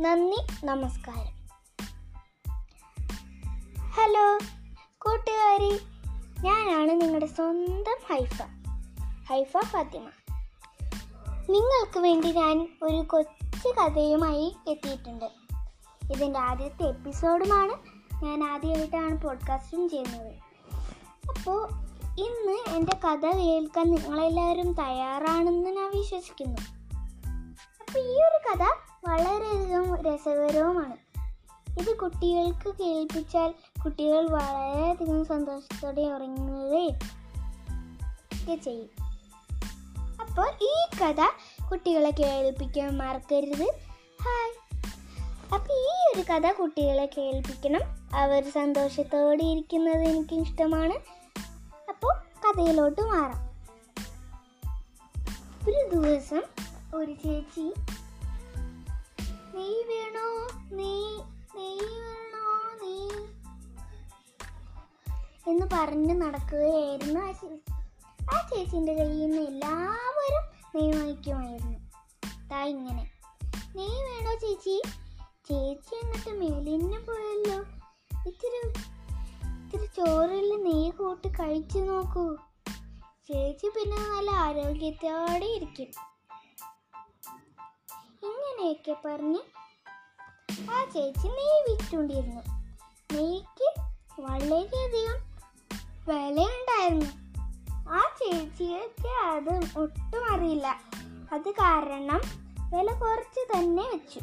നന്ദി നമസ്കാരം. ഹലോ കൂട്ടുകാരി ഞാനാണ് നിങ്ങളുടെ സ്വന്തം ഹൈഫ ഹൈഫ ഫാത്തിമ. നിങ്ങൾക്ക് വേണ്ടി ഞാൻ ഒരു കൊച്ചു കഥയുമായി എത്തിയിട്ടുണ്ട്. ഇതിന്റെ ആദ്യത്തെ എപ്പിസോഡുമാണ്. ഞാൻ ആദ്യമായിട്ടാണ് പോഡ്കാസ്റ്റും ചെയ്യുന്നത്. അപ്പോൾ ഇന്ന് എന്റെ കഥ കേൾക്കാൻ നിങ്ങളെല്ലാവരും തയ്യാറാണെന്ന് ഞാൻ വിശ്വസിക്കുന്നു. അപ്പോൾ ഈ ഒരു കഥ രസകരവുമാണ്. ഇത് കുട്ടികൾക്ക് കേൾപ്പിച്ചാൽ കുട്ടികൾ വളരെയധികം സന്തോഷത്തോടെ ഉറങ്ങുകയും ഒക്കെ ചെയ്യും. അപ്പോൾ ഈ കഥ കുട്ടികളെ കേൾപ്പിക്കാൻ മറക്കരുത്. ഹായ് അപ്പോൾ ഈ ഒരു കഥ കുട്ടികളെ കേൾപ്പിക്കണം. അവർ സന്തോഷത്തോടെ ഇരിക്കുന്നത് എനിക്ക് ഇഷ്ടമാണ് അപ്പോൾ കഥയിലോട്ട് മാറാം. ഒരു ദിവസം ഒരു ചേച്ചി നെയ് വേണോ? നീ നീ വേണോ? നീ. എന്ന് പറഞ്ഞ് നടക്കുകയായിരുന്നു ആ ചേച്ചി ആ ചേച്ചിന്റെ കയ്യിൽ നിന്ന് എല്ലാവരും നെയ് വാങ്ങിക്കുമായിരുന്നു. താ ഇങ്ങനെ. നെയ് വേണോ ചേച്ചി? ചേച്ചി എന്നിട്ട് മെലിഞ്ഞു പോയല്ലോ. ഇത്തിരി ഇത്തിരി ചോറിൽ നെയ്യ് കൂട്ടി കഴിച്ചു നോക്കൂ. ചേച്ചി പിന്നെ നല്ല ആരോഗ്യത്തോടെ ഇരിക്കും. ഇങ്ങനെയൊക്കെ പറഞ്ഞ് ആ ചേച്ചി നെയ്യ് വിറ്റുകൊണ്ടിരുന്നു നെയ്ക്ക് വളരെയധികം വിലയുണ്ടായിരുന്നു. ആ ചേച്ചിക്ക് അത് ഒട്ടും അറിയില്ല. അത് കാരണം വില കുറച്ച് തന്നെ വെച്ചു.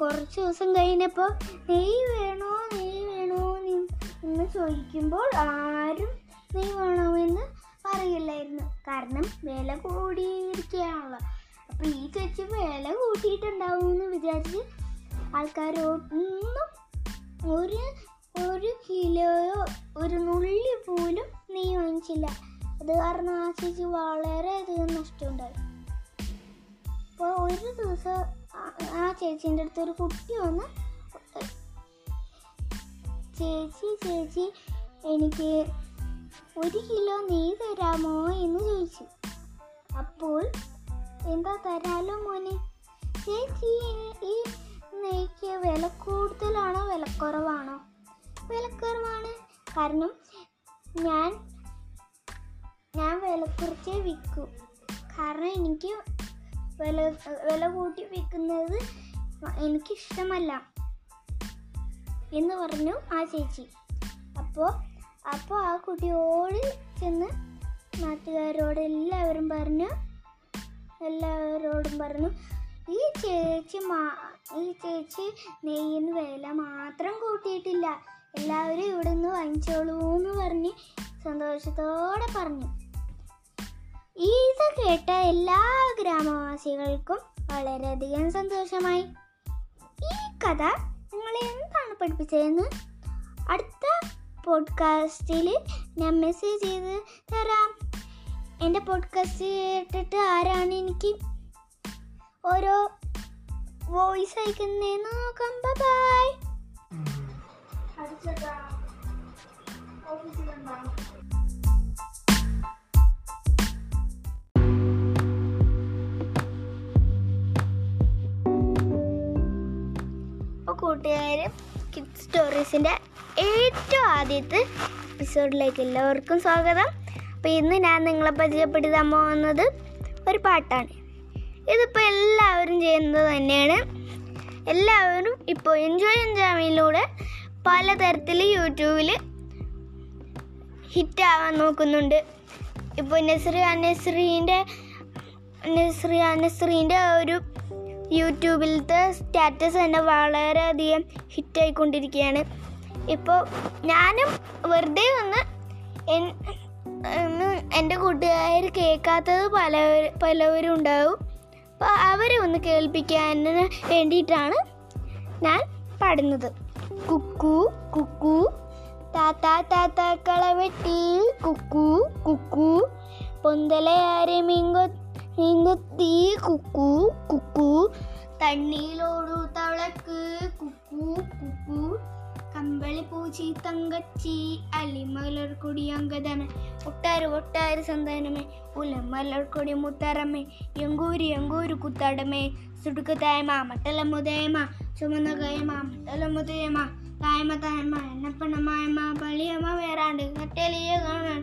കുറച്ച് ദിവസം കഴിഞ്ഞപ്പോൾ നെയ്യ് വേണോ നെയ്യ് വേണോ എന്ന് എന്ന് ചോദിക്കുമ്പോൾ ആരും നെയ്യ് വേണമെന്ന് പറയില്ലായിരുന്നു. കാരണം വില കൂടിയിരിക്കുകയാണല്ലോ. അപ്പോൾ ഈ ചേച്ചി വില കൂട്ടിയിട്ടുണ്ടാവും എന്ന് വിചാരിച്ച് ആൾക്കാരൊന്നും ഒരു ഒരു കിലോയോ ഒരു നുള്ളി പോലും നീ വാങ്ങിച്ചില്ല. അത് കാരണം ആ ചേച്ചി വളരെയധികം നഷ്ടമുണ്ടായി. അപ്പോൾ ഒരു ദിവസം ആ- ചേച്ചീന്റെ അടുത്ത് ഒരു കുട്ടി വന്ന് ചേച്ചി ചേച്ചി എനിക്ക് ഒരു കിലോ നെയ്യ് തരാമോ? എന്ന് ചോദിച്ചു. അപ്പോൾ എന്താ തരാലോ മോനെ? ചേച്ചി ഈ നെയ്ക്ക് വില കൂടുതലാണോ വിലക്കുറവാണോ വിലക്കുറവാണ് കാരണം ഞാൻ ഞാൻ വില കുറച്ചേ വിൽക്കൂ. കാരണം എനിക്ക് വില വില കൂട്ടി വിൽക്കുന്നത് എനിക്കിഷ്ടമല്ല എന്ന് പറഞ്ഞു ആ ചേച്ചി. അപ്പോൾ അപ്പോൾ ആ കുട്ടിയോട് ചെന്ന് നാട്ടുകാരോട് എല്ലാവരും പറഞ്ഞു എല്ലാവരോടും പറഞ്ഞു ഈ ചേച്ചി മാ ഈ ചേച്ചി നെയ്യിന് വില മാത്രം കൂട്ടിയിട്ടില്ല. എല്ലാവരും ഇവിടെ നിന്ന് വാങ്ങിച്ചോളൂ എന്ന് പറഞ്ഞ് സന്തോഷത്തോടെ പറഞ്ഞു. ഇത് കേട്ട എല്ലാ ഗ്രാമവാസികൾക്കും വളരെയധികം സന്തോഷമായി. ഈ കഥ നിങ്ങളെ എന്താണ് പഠിപ്പിച്ചതെന്ന് അടുത്ത പോഡ്കാസ്റ്റിൽ ഞാൻ മെസ്സേജ് ചെയ്ത് തരാം. എന്റെ പോഡ്കാസ്റ്റ് കേട്ടിട്ട് ആരാണ് എനിക്ക് ഓരോ വോയിസ് അയക്കുന്നതെന്ന് നോക്കാം. ബൈ അപ്പോൾ കൂട്ടുകാർ കിഡ് സ്റ്റോറീസിന്റെ ഏറ്റവും ആദ്യത്തെ എപ്പിസോഡിലേക്ക് എല്ലാവർക്കും സ്വാഗതം. അപ്പോൾ ഇന്ന് ഞാൻ നിങ്ങളെ പരിചയപ്പെടുത്താൻ പോകുന്നത് ഒരു പാട്ടാണ്. ഇതിപ്പോൾ എല്ലാവരും ചെയ്യുന്നത് തന്നെയാണ്. എല്ലാവരും ഇപ്പോൾ എൻജോയ് എൻജാമിലൂടെ പലതരത്തിൽ യൂട്യൂബിൽ ഹിറ്റാവാൻ നോക്കുന്നുണ്ട്. ഇപ്പോൾ നസ്രി അനസ്രീന്റെ നസ്രി അനസ്രീന്റെ ഒരു യൂട്യൂബിലത്തെ സ്റ്റാറ്റസ് തന്നെ വളരെയധികം ഹിറ്റായിക്കൊണ്ടിരിക്കുകയാണ്. ഇപ്പോൾ ഞാനും വെറുതെ എന്റെ കൂട്ടുകാർ കേൾക്കാത്തത് പല പലവരും ഉണ്ടാവും. അപ്പോൾ അവരെ ഒന്ന് കേൾപ്പിക്കാൻ വേണ്ടിയിട്ടാണ് ഞാൻ പാടുന്നത്. കുക്കു കുക്കു. താത്ത താത്ത കളവെട്ടി കുക്കു കുക്കു. പൊന്തലയാരെ മീങ്കൊ മീങ്കൊത്തി കുക്കു കുക്കു. തണ്ണീലോടു തവളക്ക് കുക്കു കുക്കു. കമ്പളി പൂച്ചി തങ്കച്ചി അലിമലർ കൊടി അങ്കദമേ ഒട്ടാര് ഒട്ടാര് സന്താനമേ ഉലമലർ കൊടി മുത്തറമേ എങ്കൂരി എങ്കൂരു കുത്താടമേ സുടുക്ക് തായ്മ മട്ടല മുതേമ ചുമന്ന കയമ മട്ടല മുതേമ തായ്മ തായ്മ എണ്ണപ്പണമായ്മ പളിയമ്മ വേറാണ്ട് കട്ടലിയ കാണാൻ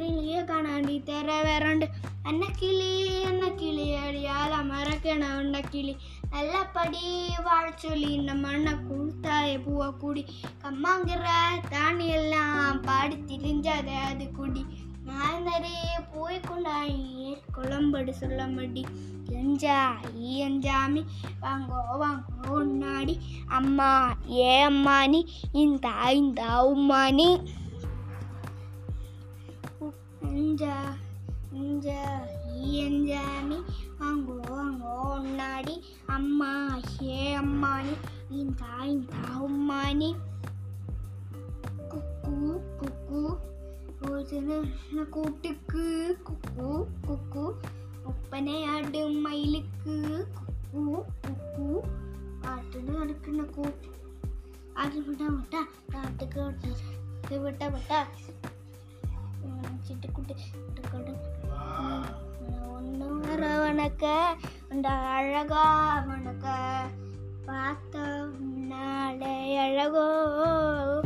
கிளிய கணாடி தெர வரண்டு அன்ன கிளி அன்ன கிளி அடியால் அமரக்கண உண்ட கிளி. நல்லபடி வாழ சொல்லி இந்த மண்ணை கொடுத்தாலே பூவை கூடி. கம்மாங்கிற தானி எல்லாம் பாடி திரிஞ்சாத அது குடி. மாந்தரே போய் கொண்டாய் குழம்படு சொல்ல மடி. எஞ்சா ஈயஞ்சாமி வாங்கோ வாங்கோ நாடி அம்மா ஏ அம்மானி இந்த ஐந்தாவுமானி இஞ்சா இஞ்சா இயஞ்சாமி அங்கோ அங்கோ ஒன்னாடி அம்மா ஹே அம்மானி இந்த இந்த அம்மானி குக்கு குக்கு கூட்டுக்கு. குக்கு குக்கு ஒப்பனை ஆடு மயிலுக்கு. குக்கு குக்கு ஆட்டுன்னு அடுக்குன்னு கூட்டு. அது விட்டா விட்டா காட்டுக்கு விட்டா விட்டா விட்டா சிட்டுக்குட்டு ஒன்றும் அவனுக்க அந்த அழகா அவனுக்க பார்த்த நாளை அழகோ.